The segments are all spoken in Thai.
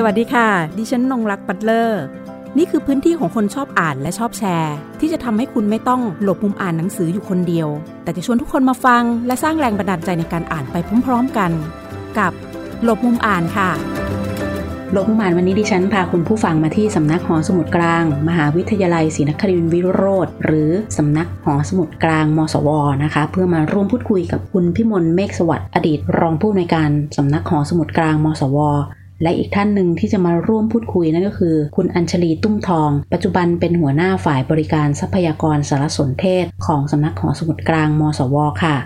สวัสดีค่ะ ดิฉันนงรักปัตเลอร์ นี่คือพื้นที่ของคนชอบอ่านและชอบแชร์ ที่จะทำให้คุณไม่ต้องหลบมุมอ่านหนังสืออยู่คนเดียว แต่จะชวนทุกคนมาฟัง และสร้างแรงบันดาลใจในการอ่านไปพร้อม ๆกัน กับหลบมุมอ่านค่ะ หลบมุมอ่านวันนี้ดิฉันพาคุณผู้ฟังมาที่สำนักหอสมุดกลาง มหาวิทยาลัยศรีนครินทรวิโรธหรือสำนักหอสมุดกลางมสวนะคะ เพื่อมาร่วมพูดคุยกับคุณพิมลเมฆสวัสดิ์อดีต รองผู้อำนวยการสำนักหอสมุดกลางมสว และอีกท่านหนึ่งที่จะมาร่วมพูดคุยนั่นก็คือ คุณอัญชลีตุ้มทอง ปัจจุบันเป็นหัวหน้าฝ่ายบริการทรัพยากรสารสนเทศ ของสำนักหอสมุดกลางมสวค่ะ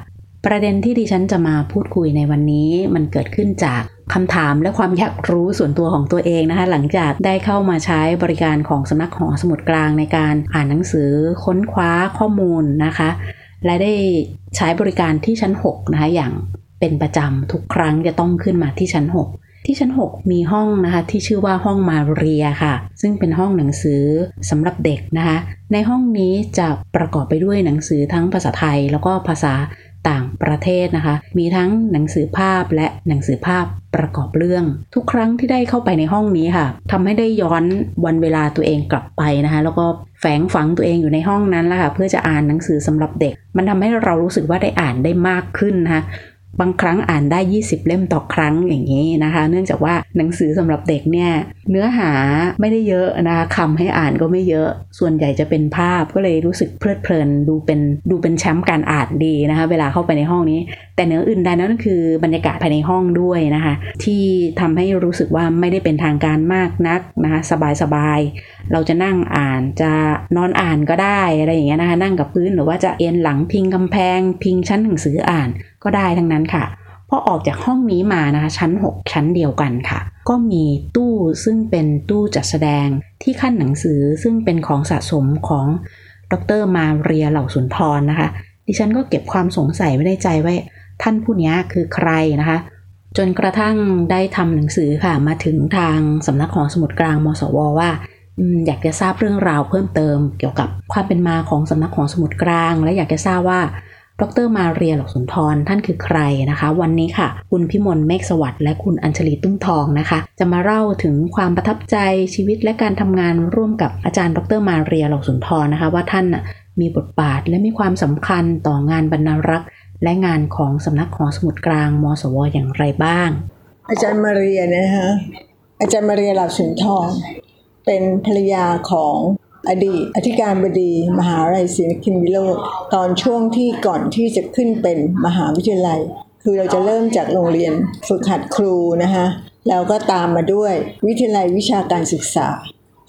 ประเด็นที่ดิฉันจะมาพูดคุยในวันนี้มันเกิดขึ้นจากคำถามและความอยากรู้ส่วนตัวของตัวเองนะคะ หลังจากได้เข้ามาใช้บริการของสำนักหอสมุดกลางในการอ่านหนังสือค้นคว้าข้อมูลนะคะ และได้ใช้บริการที่ชั้น 6 นะคะอย่างเป็นประจำทุกครั้งจะต้องขึ้นมาที่ชั้น 6 ที่ชั้น 6 มีห้องนะคะที่ชื่อว่าห้องมาเรียค่ะ ซึ่งเป็นห้องหนังสือสำหรับเด็กนะคะ ในห้องนี้จะประกอบไปด้วยหนังสือทั้งภาษาไทยแล้วก็ภาษาต่างประเทศนะคะ มีทั้งหนังสือภาพและหนังสือภาพประกอบเรื่อง ทุกครั้งที่ได้เข้าไปในห้องนี้ค่ะทำให้ได้ย้อนวันเวลาตัวเองกลับไปนะคะ แล้วก็แฝงฝังตัวเองอยู่ในห้องนั้นแล้วค่ะ เพื่อจะอ่านหนังสือสำหรับเด็ก มันทำให้เรารู้สึกว่าได้อ่านได้มากขึ้นนะคะ บางครั้งอ่านได้ 20 เล่มต่อครั้งอย่างนี้นะคะ เนื่องจากว่าหนังสือสำหรับเด็กเนี่ยเนื้อหาไม่ได้เยอะนะคะคำให้อ่านก็ไม่เยอะ ส่วนใหญ่จะเป็นภาพก็เลยรู้สึกเพลิดเพลินดูเป็นดูเป็นแชมป์การอ่านดีนะคะเวลาเข้าไปในห้องนี้ แต่เนื้ออื่นใดนั้นคือบรรยากาศภายในห้องด้วยนะคะ ที่ทำให้รู้สึกว่าไม่ได้เป็นทางการมากนักนะคะสบายๆเราจะนั่งอ่านจะนอนอ่านก็ได้อะไรอย่างเงี้ยนะคะนั่งกับพื้นหรือว่าจะเอ็นหลังพิงกำแพง พิงชั้นหนังสืออ่าน ก็ได้ทั้งนั้นค่ะพอออกจากห้องนี้มานะคะชั้น 6 ชั้นเดียวกันค่ะ ก็มีตู้ซึ่งเป็นตู้จัดแสดงที่ขั้นหนังสือซึ่งเป็นของสะสมของดรมาเรียเหล่าสุนทรนะคะ ดิฉันก็เก็บความสงสัยไว้ในใจไว่าท่านผู้นี้คือใครนะคะ จนกระทั่งได้ทำหนังสือค่ะ มาถึงทางสำนักของสมุดกลางมสวว่าอยากจะทราบเรื่องราวเพิ่มเติมเกี่ยวกับความเป็นมาของสำนักของสมุดกลาง และอยากจะทราบว่า ดรมาเรียหลกสุนทรท่านคือใครนะคะ วันนี้ค่ะ คุณพิมลเมฆสวัสดิ์และคุณอัญชลีตุ้มทองนะคะ จะมาเล่าถึงความประทับใจชีวิตและการทำงานร่วมกับอาจารย์ ดรมาเรียหลกสุนทรนะคะ ว่าท่านมีบทบาทและมีความสำคัญต่องานบรรณารักษ์ และงานของสำนักของสมุดกลางมสวอย่างไรบ้าง อาจารย์มาเรียนะคะอาจารย์มาเรียหลกสุนทรเป็นภรรยาของ อดีตอธิการบดี มหาวิทยาลัยศรีนครินทรวิโรธตอนช่วงที่ก่อนที่จะขึ้นเป็นมหาวิทยาลัย คือเราจะเริ่มจากโรงเรียนฝึกหัดครูนะคะแล้วก็ตามมาด้วยวิทยาลัยวิชาการศึกษา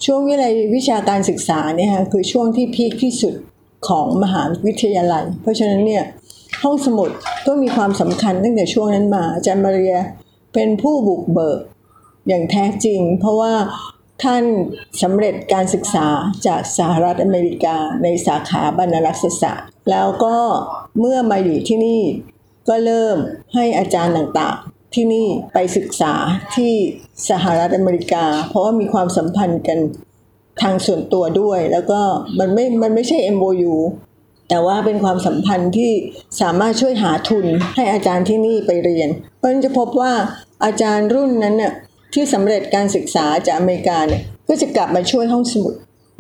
ช่วงวิทยาลัยวิชาการศึกษาเนี่ยค่ะคือช่วงที่พีคที่สุดของมหาวิทยาลัย เพราะฉะนั้นเนี่ยห้องสมุดก็มีความสำคัญตั้งแต่ช่วงนั้นมาอาจารย์มาเรียเป็นผู้บุกเบิกอย่างแท้จริง เพราะว่า ท่านสำเร็จการศึกษาจากสหรัฐอเมริกาในสาขาบรรณรักษศาสตร์ แล้วก็เมื่อมาอยู่ที่นี่ก็เริ่มให้อาจารย์ต่างๆ ที่นี่ไปศึกษาที่สหรัฐอเมริกา เพราะว่ามีความสัมพันธ์กันทางส่วนตัวด้วย แล้วก็มันไม่ มันไม่ใช่ MOU แต่ว่าเป็นความสัมพันธ์ที่สามารถช่วยหาทุนให้อาจารย์ที่นี่ไปเรียน เพราะฉะนั้นจะพบว่าอาจารย์รุ่นนั้นเนี่ย ที่สำเร็จการศึกษาจากอเมริกาเนี่ยก็จะกลับมาช่วยห้องสมุด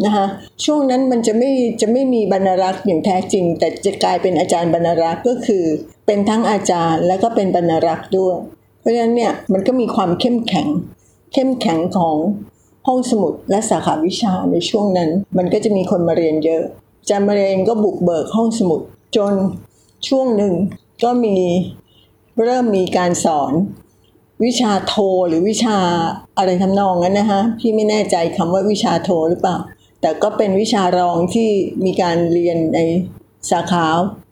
นะคะช่วงนั้นมันจะไม่จะไม่มีบรรลักษ์อย่างแท้จริง แต่จะกลายเป็นอาจารย์บรรลักษ์ก็คือ เป็นทั้งอาจารย์แล้วก็เป็นบรรลักษ์ด้วย เพราะฉะนั้นเนี่ยมันก็มีความเข้มแข็ง เข้มแข็งของห้องสมุดและสาขาวิชาในช่วงนั้น มันก็จะมีคนมาเรียนเยอะจามาเรียนก็บุกเบิกห้องสมุด จนช่วงหนึ่งก็มีเริ่มมีการสอน วิชาโทหรือวิชาอะไรทำนองนั้นนะคะพี่ไม่แน่ใจคำว่าวิชาโทหรือเปล่า แต่ก็เป็นวิชารองที่มีการเรียนในสาขา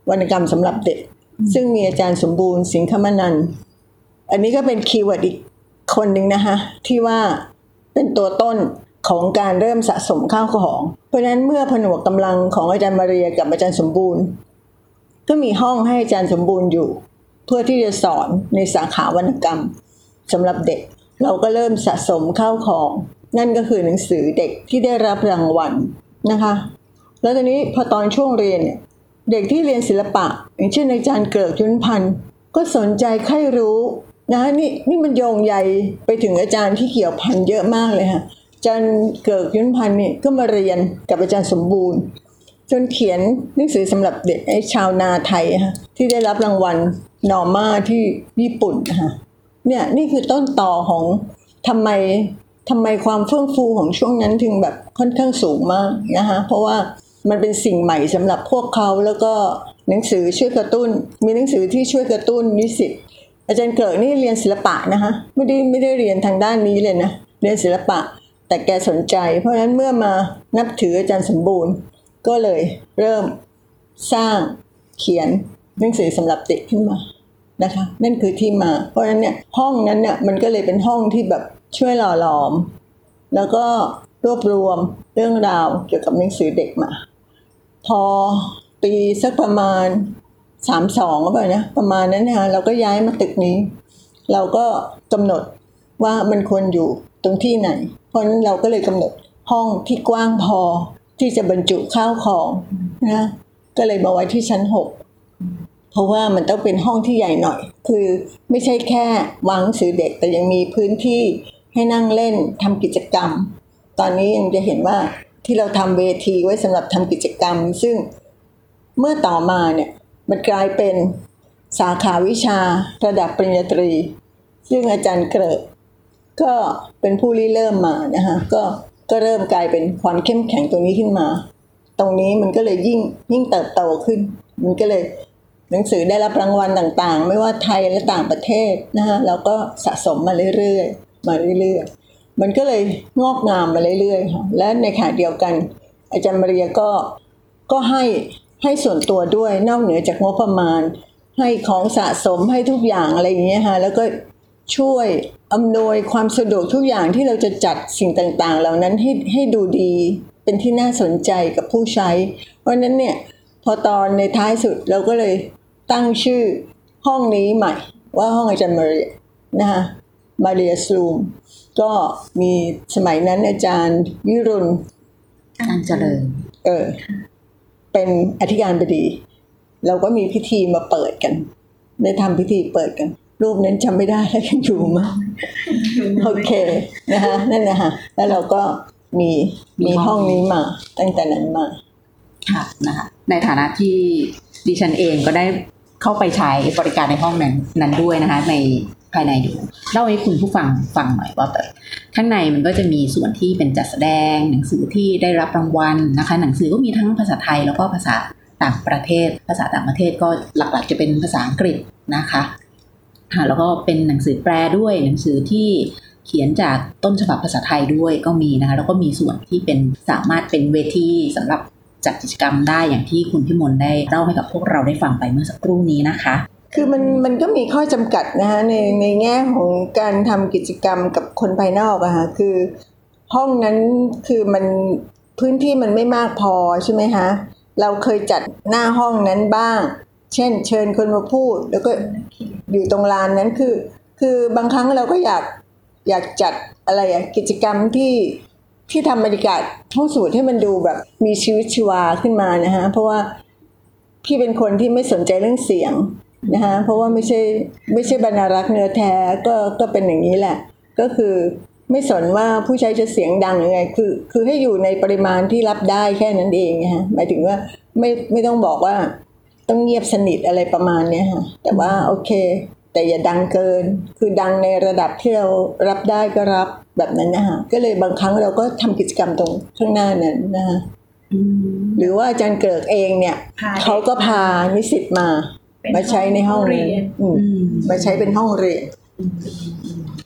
วรรณกรรมสำหรับเด็ก ซึ่งมีอาจารย์สมบูรณ์สิงคมนันอันนี้ก็เป็น keyword อีกคนหนึ่งนะคะที่ว่าเป็นตัวต้นของการเริ่มสะสมข้าวของ เพราะฉะนั้นเมื่อผนวกกำลังของอาจารย์มาเรียกับอาจารย์สมบูรณ์ ก็มีห้องให้อาจารย์สมบูรณ์อยู่ เพื่อที่จะสอนในสาขาวรรณกรรม สำหรับเด็ก เราก็เริ่มสะสมข้าวของ นั่นก็คือหนังสือเด็กที่ได้รับรางวัลนะคะ แล้วตอนนี้พอตอนช่วงเรียนเนี่ยเด็กที่เรียนศิลปะ อย่างเช่นอาจารย์เกิดจุนพันธ์ก็สนใจใครรู้นะนี่นี่มันโยงใยไปถึงอาจารย์ที่เกี่ยวพันเยอะมากเลยค่ะอาจารย์เกิดยุนพันธ์นี่ก็มาเรียนกับอาจารย์สมบูรณ์ จนเขียนหนังสือสำหรับเด็กไอ้ชาวนาไทยฮะที่ได้รับรางวัลนอร์มาที่ญี่ปุ่นนะคะ เนี่ยนี่คือต้นต่อของทำไมทำไมความเฟื่องฟูของช่วงนั้นถึงแบบค่อนข้างสูงมากนะคะเพราะว่ามันเป็นสิ่งใหม่สำหรับพวกเขาแล้วก็หนังสือช่วยกระตุ้น มีหนังสือที่ช่วยกระตุ้นนิสิตอาจารย์เกิดนี่เรียนศิลปะนะคะไม่ได้ไม่ได้เรียนทางด้านนี้เลยนะเรียนศิลปะ แต่แกสนใจ เพราะฉะนั้นเมื่อมานับถืออาจารย์สมบูรณ์ ก็เลยเริ่มสร้างเขียนหนังสือสำหรับเด็กขึ้นมา นะคะ นั่นคือที่มา เพราะฉะนั้นเนี่ยห้องนั้นเนี่ยมันก็เลยเป็นห้องที่แบบช่วยหล่อหลอม แล้วก็รวบรวมเรื่องราวเกี่ยวกับหนังสือเด็กมา พอปีสักประมาณสามสองก็ไปนะประมาณนั้นนะคะเราก็ย้ายมาตึกนี้ เราก็กำหนดว่ามันควรอยู่ตรงที่ไหน เพราะฉะนั้นเราก็เลยกำหนดห้องที่กว้างพอที่จะบรรจุข้าวของนะก็เลยมาไว้ที่ชั้นหก เพราะว่ามันต้องเป็นห้องที่ใหญ่หน่อย คือไม่ใช่แค่วางหนังสือเด็กแต่ยังมีพื้นที่ให้นั่งเล่นทำกิจกรรม ตอนนี้ยังจะเห็นว่าที่เราทำเวทีไว้สำหรับทำกิจกรรม ซึ่งเมื่อต่อมาเนี่ยมันกลายเป็นสาขาวิชาระดับปริญญาตรี ซึ่งอาจารย์เกริกก็เป็นผู้ริเริ่มมานะคะก็ก็เริ่มกลายเป็นความเข้มแข็งตรงนี้ขึ้นมา ตรงนี้มันก็เลยยิ่งยิ่งเติบโตขึ้น มันก็เลย หนังสือได้รับรางวัลต่างๆ ไม่ว่าไทยและต่างประเทศนะคะเราก็สะสมมาเรื่อยๆ มาเรื่อยๆ มันก็เลยงอกงามมาเรื่อยๆค่ะและในขณะเดียวกัน อาจารย์มาเรียก็ก็ให้ให้ส่วนตัวด้วยนอกเหนือจากงบประมาณ ให้ของสะสมให้ทุกอย่างอะไรอย่างเงี้ยค่ะแล้วก็ช่วยอำนวยความสะดวกทุกอย่างที่เราจะจัดสิ่งต่างๆ เหล่านั้นให้ให้ดูดีเป็นที่น่าสนใจกับผู้ใช้ เพราะฉะนั้นเนี่ยพอตอนในท้ายสุดเราก็เลย ตั้งชื่อห้องนี้ใหม่ ว่าห้องอาจารย์มาเรียนะคะมาเรียสลูมก็มีสมัยนั้นอาจารย์วิรุณการเจริญ เออ เป็นอธิการบดี เราก็มีพิธีมาเปิดกันได้ทำพิธีเปิดกัน รูปนั้นจำไม่ได้แล้วยังอยู่มั้ยโอเคนะคะนั่นนะคะแล้วเราก็มีมีห้องนี้มา ตั้งแต่นั้นมาค่ะนะคะในฐานะที่ดิฉันเองก็ได้ เข้าไปใช้บริการในห้องนั้นนั้นด้วยนะคะ ในภายในอยู่เล่าให้คุณผู้ฟังฟังหน่อยว่าแบบข้างในมันก็จะมีส่วนที่เป็นจัดแสดง หนังสือที่ได้รับรางวัลนะคะ หนังสือก็มีทั้งภาษาไทยแล้วก็ภาษาต่างประเทศ ภาษาต่างประเทศก็หลักๆ จะเป็นภาษาอังกฤษนะคะค่ะแล้วก็เป็นหนังสือแปลด้วย หนังสือที่เขียนจากต้นฉบับภาษาไทยด้วยก็มีนะคะแล้วก็มีส่วนที่เป็นสามารถเป็นเวทีสำหรับ จัดกิจกรรมได้อย่างที่คุณพิมลได้เล่าให้กับพวกเราได้ฟังไปเมื่อสักครู่นี้นะคะ คือมันมันก็มีข้อจำกัดนะคะในในแง่ของการทำกิจกรรมกับคนภายนอกอะค่ะคือ ห้องนั้นคือมันพื้นที่มันไม่มากพอใช่ไหมคะเราเคยจัดหน้าห้องนั้นบ้าง เช่น เชิญคนมาพูด แล้วก็อยู่ตรงลานนั้นคือ คือบางครั้งเราก็อยากอยากจัดอะไรอะกิจกรรมที่ ที่ทำบรรยากาศห้องสมุดให้มันดูแบบมีชีวิตชีวาขึ้นมานะฮะเพราะว่าพี่เป็นคนที่ไม่สนใจเรื่องเสียงนะคะเพราะว่าไม่ใช่ไม่ใช่บรรณารักษ์เนื้อแท้ก็ก็เป็นอย่างนี้แหละ ก็คือไม่สนว่าผู้ใช้จะเสียงดังยังไงคือคือให้อยู่ในปริมาณที่รับได้แค่นั้นเองนะฮะหมายถึงว่าไม่ไม่ต้องบอกว่าต้องเงียบสนิทอะไรประมาณเนี้ยฮะแต่ว่าโอเค แต่อย่าดังเกิน คือดังในระดับที่เรารับได้ก็รับแบบนั้นนะฮะก็เลยบางครั้งเราก็ทำกิจกรรมตรงข้างหน้านั้นนะฮะหรือว่าอาจารย์เกิดเองเนี่ยพาเด็กเขาก็พานิสิตมาเป็นมาใช้ในห้องเรีนี้ยนอืมมาใช้เป็นห้องเรียน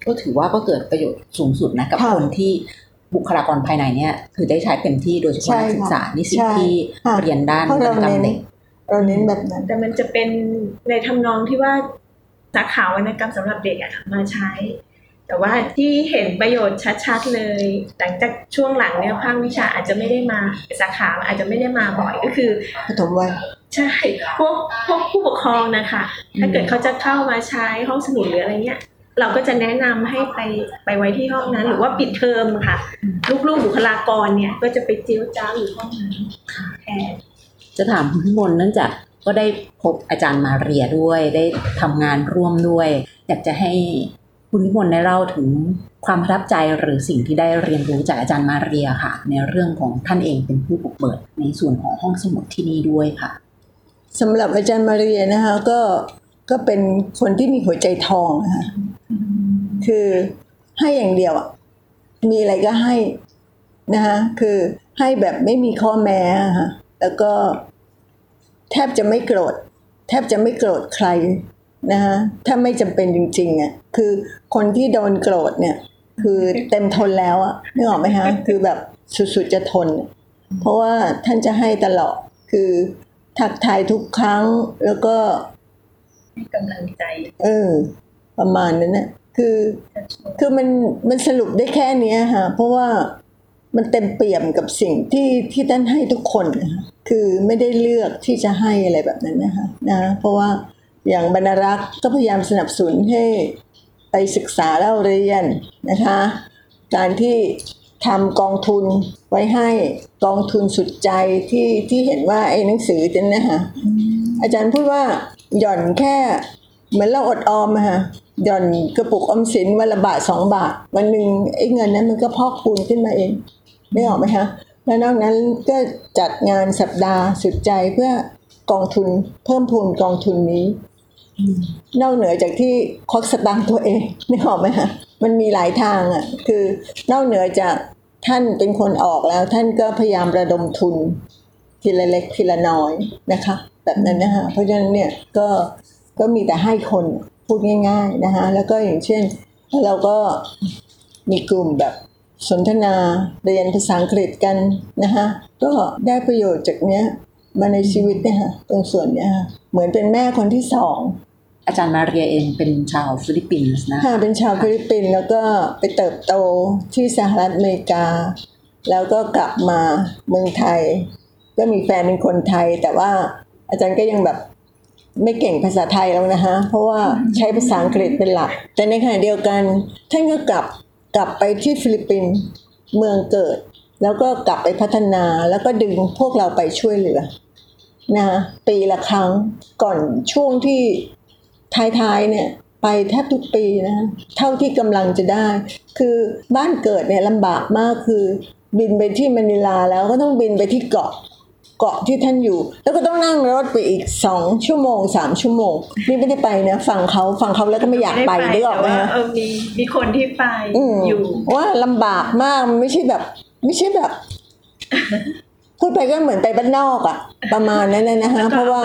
ก็ถือว่าก็เกิดประโยชน์สูงสุดนะกับค่ะคนที่บุคลากรภายในเนี่ยคือได้ใช้เต็มที่โดยเฉพาะใช่นักศึกษาค่ะนิสิตใช่ที่ค่ะเรียนด้านเพราะวรเรารณกรรมเน้นเด็กเราเน้นแบบนั้น แต่มันจะเป็นในทำนองที่ว่าสาขาวรรณกรรมสำหรับเด็กอะมาใช้ แต่ว่าที่เห็นประโยชน์ชัดๆเลย หลังจากช่วงหลังเนี่ยภาควิชาอาจจะไม่ได้มาสาขาอาจจะไม่ได้มาบ่อยก็คือปฐมวัยใช่พวกพวกผู้ปกครองนะคะถ้าเกิดเขาจะเข้ามาใช้ห้องสมุดหรืออะไรเงี้ยเราก็จะแนะนำให้ไปไปไว้ที่ห้องนั้น หรือว่าปิดเทอมค่ะ ลูกๆบุคลากรเนี่ย ก็จะไปเจียวจ้าวอยู่ห้องนั้นแทนจะถามคุณพิมลเนื่องจากก็ได้พบอาจารย์มาเรียด้วยได้ทำงานร่วมด้วย อยากจะให้ คุณวิมลได้เล่าถึงความประทับใจหรือสิ่งที่ได้เรียนรู้จากอาจารย์มาเรียค่ะ ในเรื่องของท่านเองเป็นผู้บุกเบิกในส่วนของห้องสมุดที่นี่ด้วยค่ะสำหรับอาจารย์มาเรียนะคะก็ก็เป็นคนที่มีหัวใจทองนะคะคือให้อย่างเดียวอะมีอะไรก็ให้นะคะคือให้แบบไม่มีข้อแม้ค่ะแล้วก็แทบจะไม่โกรธ แทบจะไม่โกรธใครนะคะถ้าไม่จำเป็นจริงๆอะ คือคนที่โดนโกรธเนี่ย คือเต็มทนแล้วอะนึกออกไหมคะคือแบบสุดๆจะทน เพราะว่าท่านจะให้ตลอดคือทักทายทุกครั้งแล้วก็ให้กำลังใจ เออ ประมาณนั้นนะคือคือมันมันสรุปได้แค่เนี้ยค่ะ เพราะว่ามันเต็มเปี่ยมกับสิ่งที่ที่ท่านให้ทุกคนนะคะคือไม่ได้เลือกที่จะให้อะไรแบบนั้นนะคะนะ เพราะว่าอย่างบรรณรักษ์ก็พยายามสนับสนุนให้ ไปศึกษาเล่าเรียนนะคะ การที่ทำกองทุนไว้ให้กองทุนสุดใจที่ที่เห็นว่าไอ้หนังสือจนนะคะอาจารย์พูดว่าหย่อนแค่เหมือนเราอดออมอะค่ะหย่อนกระปุกอมสินวันละบาทสองบาท วันหนึ่งไอ้เงินนั้นมันก็พอกพูนขึ้นมาเองไม่ออกไหมคะแล้วนอกนั้นก็จัดงานสัปดาห์สุดใจเพื่อกองทุนเพิ่มพูนกองทุนนี้ นอกเหนือจากที่ควักสตางค์ตัวเองนึกออกไหมคะมันมีหลายทางอะ คือนอกเหนือจากท่านเป็นคนออกแล้ว ท่านก็พยายามระดมทุน ทีละเล็กทีละน้อยนะคะ แบบนั้นนะคะเพราะฉะนั้นเนี่ยก็ก็มีแต่ให้คนพูดง่าย ๆนะคะ แล้วก็อย่างเช่นเราก็มีกลุ่มแบบสนทนาเรียนภาษาอังกฤษกันนะคะก็ได้ประโยชน์จากเนี้ย มาในชีวิตเนี่ยค่ะตรงส่วนเนี้ยค่ะเหมือนเป็นแม่คนที่สองอาจารย์มาเรียเองเป็นชาวฟิลิปปินส์นะค่ะเป็นชาวฟิลิปปินส์แล้วก็ไปเติบโตที่สหรัฐอเมริกา แล้วก็กลับมาเมืองไทย ก็มีแฟนเป็นคนไทย แต่ว่าอาจารย์ก็ยังแบบไม่เก่งภาษาไทยแล้วนะคะเพราะว่าใช้ภาษาอังกฤษเป็นหลัก แต่ในขณะเดียวกัน ท่านก็กลับกลับไปที่ฟิลิปปินส์เมืองเกิด แล้วก็กลับไปพัฒนาแล้วก็ดึงพวกเราไปช่วยเหลือ นะคะปีละครั้งก่อนช่วงที่ท้ายๆเนี่ยไปแทบทุกปีนะเท่าที่กำลังจะได้ คือบ้านเกิดเนี่ยลำบากมากคือ บินไปที่มะนิลาแล้วก็ต้องบินไปที่เกาะเกาะที่ท่านอยู่ แล้วก็ต้องนั่งรถไปอีกสองชั่วโมงสามชั่วโมง นี่ไม่ได้ไปนะฟังเขาฟังเขาแล้วก็ไม่อยากไปม่นึกออกไหมแต่ว่าฮะเออมีมีคนที่ไปอืมอยู่ ว่าลำบากมากมันไม่ใช่แบบ ไม่ใช่แบบ พูดไปก็เหมือนไปบ้านนอกอะประมาณนั้นนะฮะแล้วก็เพราะว่า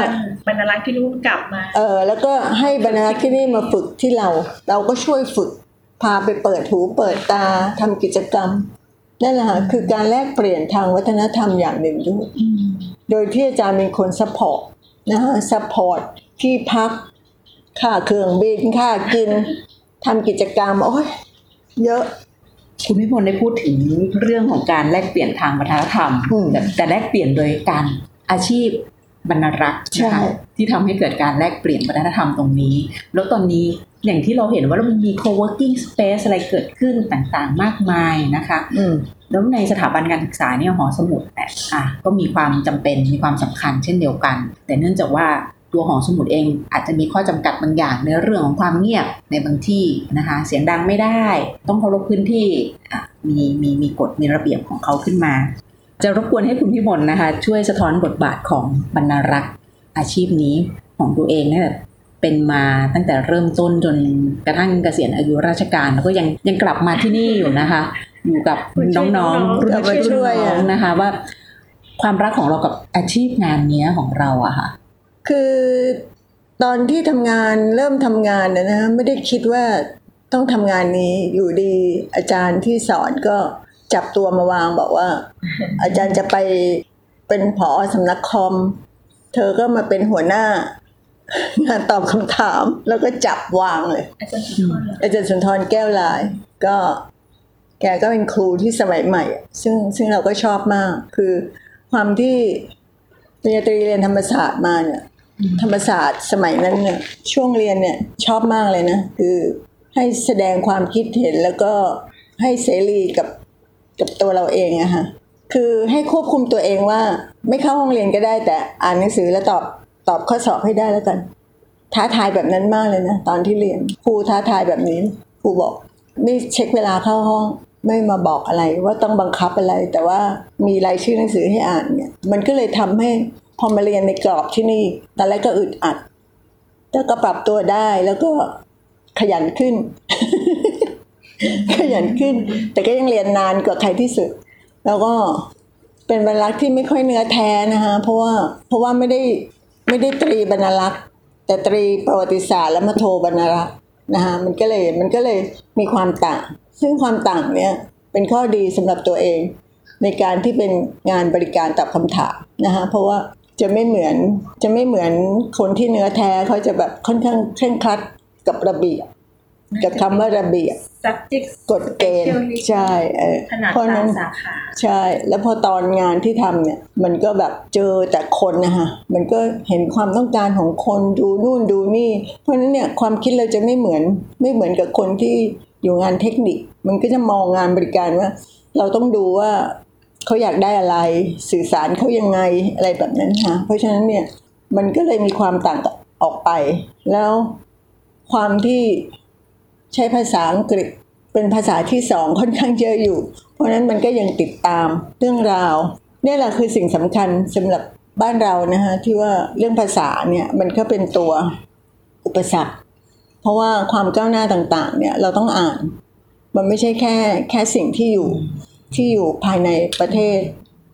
บรรณรักษ์ที่นู่นกลับมา เออ แล้วก็ให้บรรณารักษ์ที่นี่มาฝึกที่เรา เราก็ช่วยฝึก พาไปเปิดหูเปิดตาทำกิจกรรมนั่นแหละค่ะคือการแลกเปลี่ยนทางวัฒนธรรมอย่างหนึ่งด้วยโดยที่อาจารย์เป็นคน support นะฮะ support ที่พักค่าเครื่องบินค่ากินทำกิจกรรมโอ้ยเยอะ คุณพิพลได้พูดถึงเรื่องของการแลกเปลี่ยนทางวัฒนธรรมอืมแต่แต่แลกเปลี่ยนโดยการอาชีพบรรณรักษ์นะใช่คะที่ทำให้เกิดการแลกเปลี่ยนวัฒนธรรมตรงนี้ แล้วตอนนี้อย่างที่เราเห็นว่ามันมี co-working space อะไรเกิดขึ้นต่างๆ มากมายนะคะอืมแล้วในสถาบันการศึกษาเนี่ยหอสมุดเนี่ยอะก็มีความจำเป็นมีความสำคัญเช่นเดียวกัน แต่เนื่องจากว่า ตัวหอสมุดเองอาจจะมีข้อจำกัดบางอย่างในเรื่องของความเงียบในบางที่นะคะ เสียงดังไม่ได้ ต้องเคารพพื้นที่มีมีมีกฎมีระเบียบของเขาขึ้นมา จะรบกวนให้คุณพี่มนนะคะ ช่วยสะท้อนบทบาทของบรรณารักษ์อาชีพนี้ของตัวเองเนี่ยเป็นมาตั้งแต่เริ่มต้นจนกระทั่งเกษียณอายุราชการ แล้วก็ยังยังกลับมาที่นี่อยู่นะคะ อยู่กับน้องๆรุ่นเอาไปพี่รุ่นช่วยน้อะองนะคะว่า ความรักของเรากับอาชีพงานนี้ของเราอะค่ะ คือตอนที่ทำงานเริ่มทำงานนะนะไม่ได้คิดว่าต้องทำงานนี้อยู่ดีอาจารย์ที่สอนก็จับตัวมาวางบอกว่า อาจารย์จะไปเป็นผอสำนักคอม เธอก็มาเป็นหัวหน้างานตอบคำถาม แล้วก็จับวางเลย อาจารย์สุนทรเหรออาจารย์สุนทรแก้วลาย ก็แกก็เป็นครูที่สมัยใหม่ ซึ่งซึ่งเราก็ชอบมากคือความที่ปริญญาตรีเรียนธรรมศาสตร์มาเนี่ย ธรรมศาสตร์สมัยนั้นเนี่ยช่วงเรียนเนี่ยชอบมากเลยนะ คือให้แสดงความคิดเห็นแล้วก็ให้เสรีกับกับตัวเราเองอะฮะคือให้ควบคุมตัวเองว่า ไม่เข้าห้องเรียนก็ได้แต่อ่านหนังสือแล้วตอบตอบข้อสอบให้ได้แล้วกัน ท้าทายแบบนั้นมากเลยนะ ตอนที่เรียนครูท้าทายแบบนี้ครูบอก ไม่เช็คเวลาเข้าห้องไม่มาบอกอะไรว่าต้องบังคับอะไร แต่ว่ามีรายชื่อหนังสือให้อ่านเนี่ย มันก็เลยทำให้ พอมาเรียนในกรอบที่นี่ตอนแรกก็อึดอัด แต่ก็ปรับตัวได้แล้วก็ขยันขึ้น ขยันขึ้น แต่ก็ยังเรียนนานกว่าใครที่สุด แล้วก็เป็นบรรลักษ์ที่ไม่ค่อยเนื้อแท้นะคะเพราะว่าเพราะว่าไม่ได้ไม่ได้ตรีบรรลักษ์แต่ตรีประวัติศาสตร์แล้วมาโทบรรลักษ์นะคะมันก็เลยมันก็เลยมีความต่าง ซึ่งความต่างเนี้ยเป็นข้อดีสำหรับตัวเอง ในการที่เป็นงานบริการตอบคำถามนะคะเพราะว่า จะไม่เหมือนจะไม่เหมือนคนที่เนื้อแท้เขาจะแบบค่อนข้างเคร่งครัดกับระเบียบกับคำว่าระเบียบ subject กฎเกณฑ์ใช่เออขนาดเพราะตานั้มนสาขาใช่ แล้วพอตอนงานที่ทำเนี่ย มันก็แบบเจอแต่คนนะคะมันก็เห็นความต้องการของคนดูนู่นดูนี่ เพราะฉะนั้นเนี่ยความคิดเราจะไม่เหมือนไม่เหมือนกับคนที่อยู่งานเทคนิค มันก็จะมองงานบริการว่า เราต้องดูว่า เขาอยากได้อะไรสื่อสารเขายังไงอะไรแบบนั้นค่ะเพราะฉะนั้นเนี่ยมันก็เลยมีความต่างออกไป แล้วความที่ใช้ภาษาอังกฤษเป็นภาษาที่สองค่อนข้างเยอะอยู่ เพราะฉะนั้นมันก็ยังติดตามเรื่องราวนี่แหละคือสิ่งสำคัญสำหรับบ้านเรานะคะที่ว่าเรื่องภาษาเนี่ยมันก็เป็นตัวอุปสรรค เพราะว่าความก้าวหน้าต่างๆเนี่ยเราต้องอ่าน มันไม่ใช่แค่แค่สิ่งที่อยู่ ที่อยู่ภายในประเทศ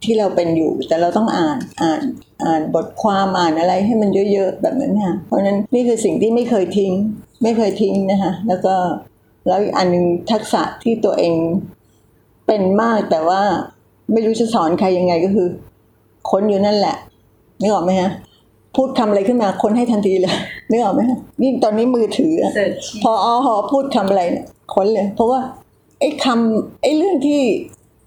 ที่เราเป็นอยู่ แต่เราต้องอ่านอ่านอ่านบทความอ่านอะไรให้มันเยอะๆแบบนั้นค่ะเพราะฉะนั้นนี่คือสิ่งที่ไม่เคยทิ้ง ไม่เคยทิ้งนะคะแล้วก็แล้วอีกอันหนึงทักษะที่ตัวเองเป็นมากแต่ว่าไม่รู้จะสอนใครยังไงก็คือ ค้นอยู่นั่นแหละนึกออกไหมฮะพูดคำอะไรขึ้นมาค้นให้ทันทีเลยนึกออกไหมฮะยิ่งตอนนี้มือถืออะ search พออหอพูดคำอะไรเนี่ยค้นเลย เพราะว่าไอ้คำไอ้เรื่องที่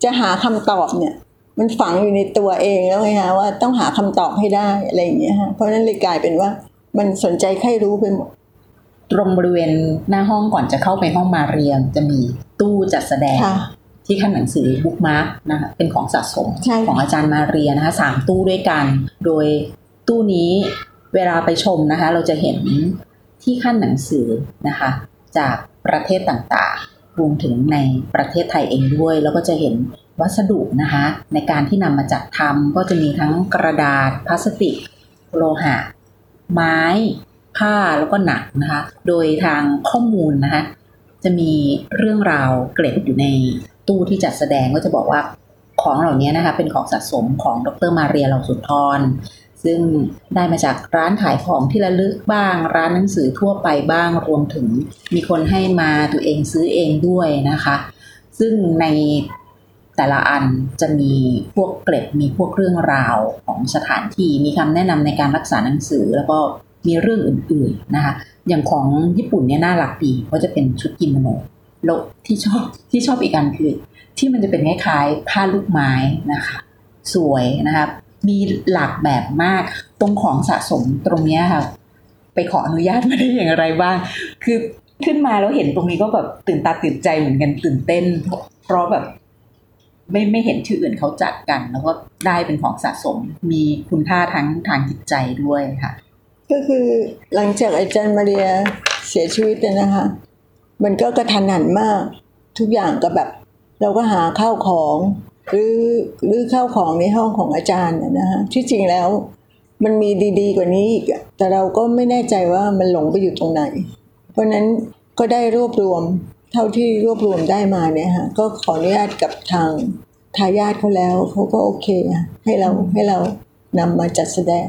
จะหาคำตอบเนี่ย มันฝังอยู่ในตัวเองแล้วไงฮะว่าต้องหาคำตอบให้ได้อะไรอย่างเงี้ยฮะเพราะฉะนั้นเลยกลายเป็นว่ามันสนใจใครรู้ไปหมดตรงบริเวณหน้าห้องก่อนจะเข้าไปห้องมาเรียนจะมีตู้จัดแสดงค่ะที่ขั้นหนังสือบุ๊กมาร์กนะคะเป็นของสะสมใช่ของอาจารย์มาเรียนะคะสามตู้ด้วยกัน โดยตู้นี้เวลาไปชมนะคะ เราจะเห็นที่ขั้นหนังสือนะคะ จากประเทศต่างๆ รวมถึงในประเทศไทยเองด้วย แล้วก็จะเห็นวัสดุนะคะ ในการที่นำมาจัดทำก็จะมีทั้งกระดาษพลาสติก โลหะ ไม้ผ้าแล้วก็หนังนะคะ โดยทางข้อมูลนะคะ จะมีเรื่องราวเกร็ดอยู่ในตู้ที่จัดแสดงก็จะบอกว่าของเหล่านี้นะคะเป็นของสะสมของดรมาเรียเหล่าสุนทร ซึ่งได้มาจากร้านขายของที่ระลึกบ้าง ร้านหนังสือทั่วไปบ้างรวมถึง มีคนให้มาตัวเองซื้อเองด้วยนะคะ ซึ่งในแต่ละอันจะมีพวกเกร็ดมีพวกเรื่องราวของสถานที่มีคำแนะนำในการรักษาหนังสือแล้วก็มีเรื่องอื่นๆนะคะอย่างของญี่ปุ่นเนี่ยน่ารักดีเพราะจะเป็นชุดกิโมโนแล้วที่ชอบที่ชอบอีกอันคือ ที่มันจะเป็นคล้ายๆผ้าลูกไม้นะคะ สวยนะคะ มีหลากแบบมาก ตรงของสะสมตรงเนี้ยค่ะ ไปขออนุญาตมาได้อย่างไรบ้าง คือขึ้นมาแล้วเห็นตรงนี้ก็แบบตื่นตาตื่นใจเหมือนกันตื่นเต้น เพราะแบบไม่ไม่เห็นที่อื่นเขาจัดกัน แล้วก็ได้เป็นของสะสมมีคุณค่าทั้งทางจิตใจด้วยค่ะ ก็คือหลังจากอาจารย์มาเรียเสียชีวิตเนี่ยนะคะ มันก็กระทันหันมาก ทุกอย่างก็แบบ เราก็หาข้าวของ หรือหรือข้าวของในห้องของอาจารย์น่ะนะฮะที่จริงแล้วมันมีดี ๆ กว่านี้อีกแต่เราก็ไม่แน่ใจว่ามันหลงไปอยู่ตรงไหน เพราะนั้นก็ได้รวบรวมเท่าที่รวบรวมได้มาเนี่ยฮะก็ขออนุญาตกับทางทายาทเขาแล้วเขาก็โอเคอะให้เราให้เรานำมาจัดแสดง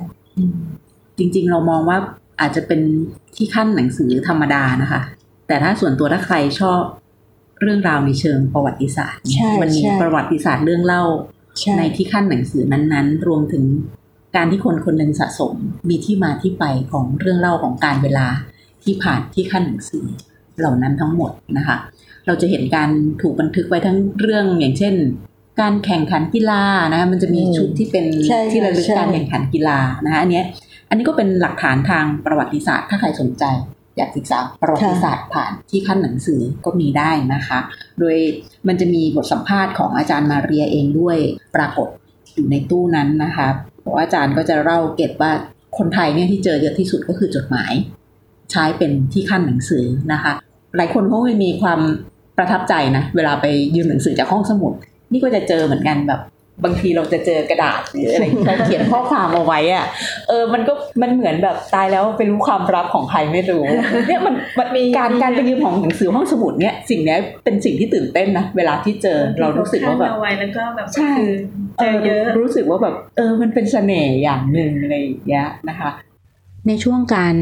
จริงๆเรามองว่าอาจจะเป็นที่ขั้นหนังสือธรรมดานะคะ แต่ถ้าส่วนตัวถ้าใครชอบ เรื่องราวในเชิงประวัติศาสตร์เนี่ยใช่มัมีใช่ประวัติศาสตร์เรื่องเล่าใช่ในที่ขั้นหนังสือนั้นๆ รวมถึงการที่คนคนหนึ่งสะสมมีที่มาที่ไปของเรื่องเล่าของการเวลาที่ผ่านที่ขั้นหนังสือเหล่านั้นทั้งหมดนะคะ เราจะเห็นการถูกบันทึกไว้ทั้งเรื่องอย่างเช่น การแข่งขันกีฬานะคะมันจะมีอืมชุดที่เป็นใช่ที่ระลึกใช่การแข่งขันกีฬานะคะอันเนี้ยอันนี้ก็เป็นหลักฐานทางประวัติศาสตร์ถ้าใครสนใจ อยากศึกษาประวัติศาสตร์ผ่านที่ขั้นหนังสือก็มีได้นะคะ โดยมันจะมีบทสัมภาษณ์ของอาจารย์มาเรียเองด้วยปรากฏอยู่ในตู้นั้นนะคะเพราะว่าอาจารย์ก็จะเล่าเก็บว่าคนไทยเนี่ยที่เจอเยอะที่สุดก็คือจดหมาย ใช้เป็นที่ขั้นหนังสือนะคะ หลายคนเขาไม่มีความประทับใจนะเวลาไปยืมหนังสือจากห้องสมุด นี่ก็จะเจอเหมือนกันแบบ บางทีเราจะเจอกระดาษหรืออะไรเขาเขียนข้อความเอาไว้อะเออมันก็มันเหมือนแบบตายแล้วไปรู้ความลับของใครไม่รู้เนี่ยมันมันมีการการไปยืมของหนังสือห้องสมุดเนี่ยสิ่งเนี้ยเป็นสิ่งที่ตื่นเต้นนะเวลาที่เจอเรารู้สึกว่าแบบเอไว้แล้วก็แบบใช่คือเจอเยอะรู้สึกว่าแบบเออมันเป็นเสน่ห์อย่างหนึ่งอะไรอย่างเงี้ยนะคะ ในช่วงการ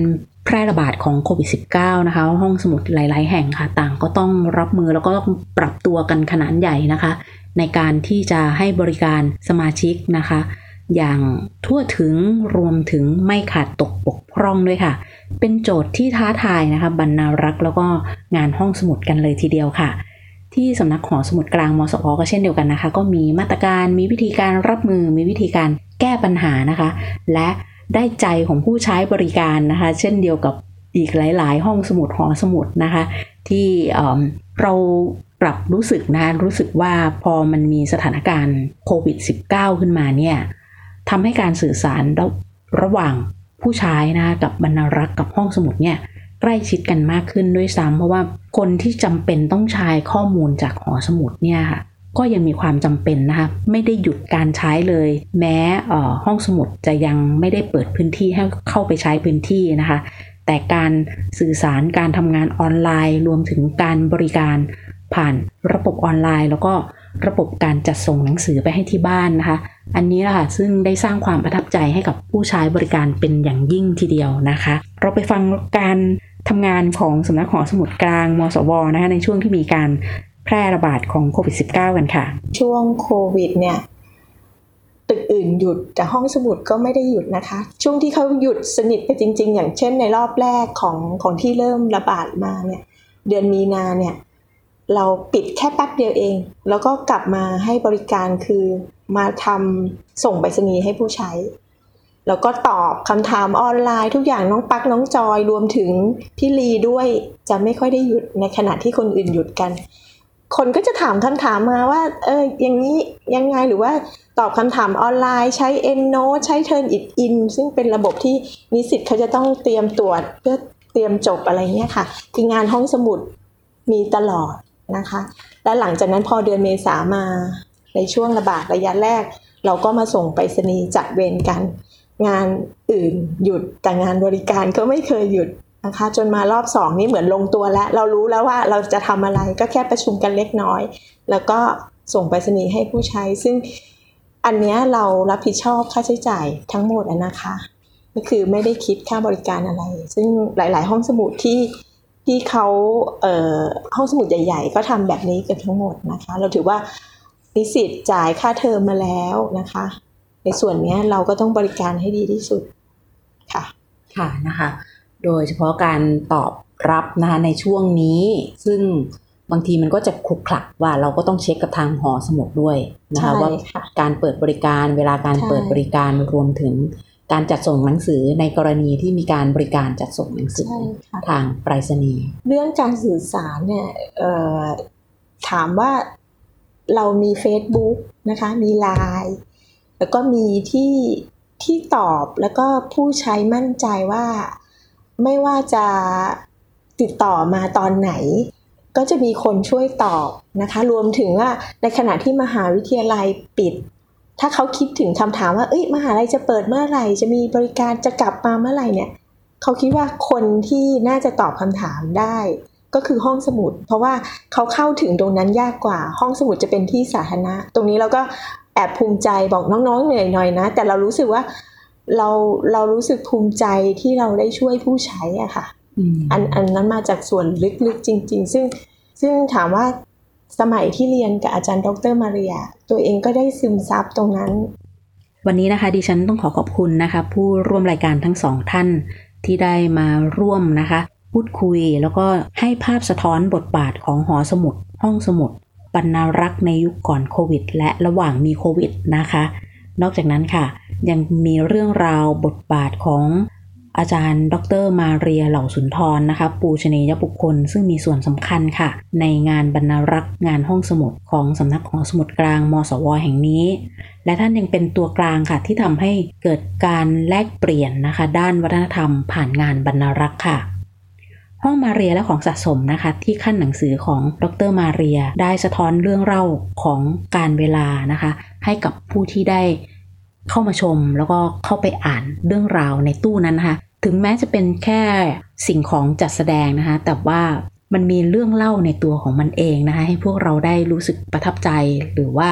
แพร่ระบาดของโควิด -19 นะคะ ห้องสมุดหลาย ๆ แห่งค่ะ ต่างก็ต้องรับมือแล้วก็ต้องปรับตัวกันขนาดใหญ่นะคะ ในการที่จะให้บริการสมาชิกนะคะ อย่างทั่วถึงรวมถึงไม่ขาดตกบกพร่องด้วยค่ะ เป็นโจทย์ที่ท้าทายนะคะ บรรณารักษ์แล้วก็งานห้องสมุดกันเลยทีเดียวค่ะที่สำนักหอสมุดกลางมสวก็เช่นเดียวกันนะคะ ก็มีมาตรการมีวิธีการรับมือมีวิธีการแก้ปัญหานะคะ และ ได้ใจของผู้ใช้บริการนะคะ เช่นเดียวกับอีกหลาย ๆ ห้องสมุดหอสมุดนะคะ ที่เราปรับรู้สึกนะรู้สึกว่าพอมันมีสถานการณ์โควิด -19 ขึ้นมาเนี่ยทำให้การสื่อสารระระหว่างผู้ใช้นะคะกับบรรณารักษ์กับห้องสมุดเนี่ยใกล้ชิดกันมากขึ้นด้วยซ้ำเพราะว่าคนที่จำเป็นต้องใช้ข้อมูลจากหอสมุดเนี่ยค่ะ ก็ยังมีความจำเป็นนะคะ ไม่ได้หยุดการใช้เลย แม้อ่อห้องสมุดจะยังไม่ได้เปิดพื้นที่ให้เข้าไปใช้พื้นที่นะคะ แต่การสื่อสารการทำงานออนไลน์ รวมถึงการบริการผ่านระบบออนไลน์ แล้วก็ระบบการจัดส่งหนังสือไปให้ที่บ้านนะคะ อันนี้แหละค่ะซึ่งได้สร้างความประทับใจให้กับผู้ใช้บริการเป็นอย่างยิ่งทีเดียวนะคะ เราไปฟังการทำงานของสำนักหอสมุดกลางมสวนะคะในช่วงที่มีการ แพร่ระบาดของโควิด -19 กันค่ะ ช่วงโควิดเนี่ยตึกอื่นหยุดแต่ห้องสมุดก็ไม่ได้หยุดนะคะ ช่วงที่เขาหยุดสนิทไปจริง ๆ อย่างเช่นในรอบแรกของของที่เริ่มระบาดมาเนี่ยเดือนมีนาเนี่ยเราปิดแค่แป๊บเดียวเอง แล้วก็กลับมาให้บริการคือมาทำส่งไปรษณีย์ให้ผู้ใช้ แล้วก็ตอบคำถามออนไลน์ทุกอย่างน้องปักน้องจอยรวมถึงพี่ลีด้วยจะไม่ค่อยได้หยุดในขณะที่คนอื่นหยุดกัน คนก็จะถามคำถามมาว่า เอออย่างนี้ยังไงหรือว่าตอบคำถามออนไลน์ใช้ EndNote ใช้ Turnitin ซึ่งเป็นระบบที่นิสิตเขาจะต้องเตรียมตรวจเพื่อเตรียมจบอะไรเงี้ยค่ะ คืองานห้องสมุดมีตลอดนะคะ และหลังจากนั้นพอเดือนเมษามาในช่วงระบาดระยะแรก เราก็มาส่งไปรษณีย์จัดเวรกัน งานอื่นหยุดแต่งานบริการก็ไม่เคยหยุด นะคะ จนมารอบสองนี่เหมือนลงตัวแล้ว เรารู้แล้วว่าเราจะทำอะไรก็แค่ประชุมกันเล็กน้อย แล้วก็ส่งไปรษณีย์ให้ผู้ใช้ ซึ่งอันเนี้ยเรารับผิดชอบค่าใช้จ่ายทั้งหมดนะคะก็คือไม่ได้คิดค่าบริการอะไร ซึ่งหลาย ๆ ห้องสมุดที่ที่เขาเอ่อห้องสมุดใหญ่ ๆ ก็ทำแบบนี้กันทั้งหมดนะคะ เราถือว่านิสิตจ่ายค่าเทอมมาแล้วนะคะ ในส่วนเนี้ยเราก็ต้องบริการให้ดีที่สุดค่ะ ค่ะนะคะ โดยเฉพาะการตอบรับนะคะในช่วงนี้ ซึ่งบางทีมันก็จะคลุกคลักว่าเราก็ต้องเช็คกับทางหอสมุดด้วยนะคะใช่ว่าค่ะการเปิดบริการเวลาการใช่เปิดบริการรวมถึงการจัดส่งหนังสือในกรณีที่มีการบริการจัดส่งหนังสือใช่ค่ะทางไปรษณีย์เรื่องการสื่อสารเนี่ยเอ่อถามว่าเรามี Facebook นะคะมีไลน์แล้วก็มีที่ที่ตอบแล้วก็ผู้ใช้มั่นใจว่า ไม่ว่าจะติดต่อมาตอนไหน ก็จะมีคนช่วยตอบนะคะ รวมถึงว่าในขณะที่มหาวิทยาลัยปิด ถ้าเขาคิดถึงคำถามว่า เอ้ยมหาลัยจะเปิดเมื่อไหร่ จะมีบริการจะกลับมาเมื่อไหร่เนี่ยเขาคิดว่าคนที่น่าจะตอบคำถามได้ ก็คือห้องสมุด เพราะว่าเขาเข้าถึงตรงนั้นยากกว่า ห้องสมุดจะเป็นที่สาธารณะ ตรงนี้เราก็แอบภูมิใจบอกน้องๆเหนื่อยหน่อยนะ แต่เรารู้สึกว่า เราเรารู้สึกภูมิใจที่เราได้ช่วยผู้ใช้อะค่ะอันอันนั้นมาจากส่วนลึกๆจริง ๆ ซึ่งซึ่งถามว่าสมัยที่เรียนกับอาจารย์ดรมาเรีย ตัวเองก็ได้ซึมซับตรงนั้น วันนี้นะคะดิฉันต้องขอขอบคุณนะคะ ผู้ร่วมรายการทั้งสองท่านที่ได้มาร่วมนะคะ พูดคุยแล้วก็ให้ภาพสะท้อนบทบาทของหอสมุด ห้องสมุดบรรณารักษ์ในยุคก่อนโควิด และระหว่างมีโควิดนะคะ นอกจากนั้นค่ะ ยังมีเรื่องราวบทบาทของอาจารย์ ดร มาเรียเหล่าสุนทรนะคะ ปูชนียบุคคล ซึ่งมีส่วนสำคัญค่ะ ในงานบรรณรักษ์งานห้องสมุดของสำนักหอสมุดกลาง มสว แห่งนี้ และท่านยังเป็นตัวกลางค่ะ ที่ทำให้เกิดการแลกเปลี่ยนนะคะ ด้านวัฒนธรรมผ่านงานบรรณรักษ์ค่ะ ห้องมาเรียและของสะสมนะคะ ที่ขั้นหนังสือของดรมาเรีย ได้สะท้อนเรื่องเล่าของการเวลานะคะ ให้กับผู้ที่ได้เข้ามาชมแล้วก็เข้าไปอ่านเรื่องราวในตู้นั้นนะคะ ถึงแม้จะเป็นแค่สิ่งของจัดแสดงนะคะ แต่ว่ามันมีเรื่องเล่าในตัวของมันเองนะคะ ให้พวกเราได้รู้สึกประทับใจหรือว่า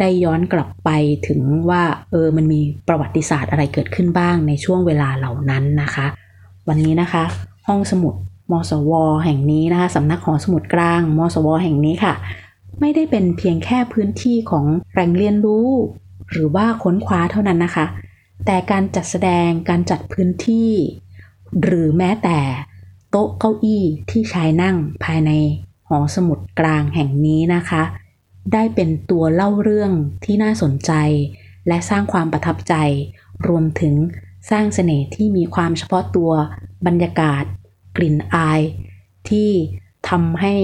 ได้ย้อนกลับไปถึงว่าเออมันมีประวัติศาสตร์อะไรเกิดขึ้นบ้างในช่วงเวลาเหล่านั้นนะคะ วันนี้นะคะ ห้องสมุด มสว แห่งนี้นะคะสำนักหอสมุดกลาง มสว แห่งนี้ค่ะ ไม่ได้เป็นเพียงแค่พื้นที่ของแหล่งเรียนรู้ หรือว่าค้นคว้าเท่านั้นนะคะ แต่การจัดแสดงการจัดพื้นที่ หรือแม้แต่โต๊ะเก้าอี้ที่ใช้นั่งภายในหอสมุดกลางแห่งนี้นะคะ ได้เป็นตัวเล่าเรื่องที่น่าสนใจ และสร้างความประทับใจ รวมถึงสร้างเสน่ห์ที่มีความเฉพาะตัวบรรยากาศ กลิ่นอาย ที่ทำให้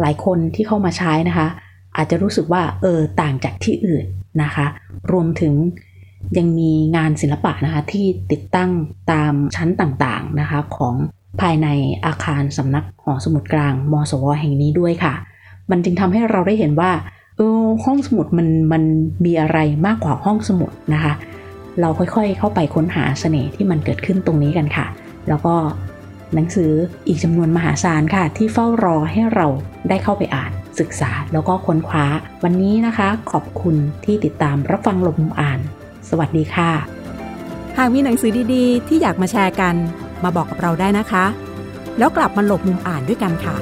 หลายคนที่เข้ามาใช้นะคะ อาจจะรู้สึกว่าเออต่างจากที่อื่นนะคะ รวมถึงยังมีงานศิลปะนะคะที่ติดตั้งตามชั้นต่างๆนะคะของภายในอาคารสำนักหอสมุดกลางมสวแห่งนี้ด้วยค่ะ มันจึงทำให้เราได้เห็นว่าเออห้องสมุดมันมันมีอะไรมากกว่าห้องสมุดนะคะ เราค่อยๆเข้าไปค้นหาเสน่ห์ที่มันเกิดขึ้นตรงนี้กันค่ะ แล้วก็ หนังสืออีกจำนวนมหาศาลค่ะ ที่เฝ้ารอให้เราได้เข้าไปอ่านศึกษาแล้วก็ค้นคว้า วันนี้นะคะ ขอบคุณที่ติดตามรับฟังลมอ่าน สวัสดีค่ะ หากมีหนังสือดีๆ ที่อยากมาแชร์กัน มาบอกกับเราได้นะคะ แล้วกลับมาหลบมุมอ่านด้วยกันค่ะ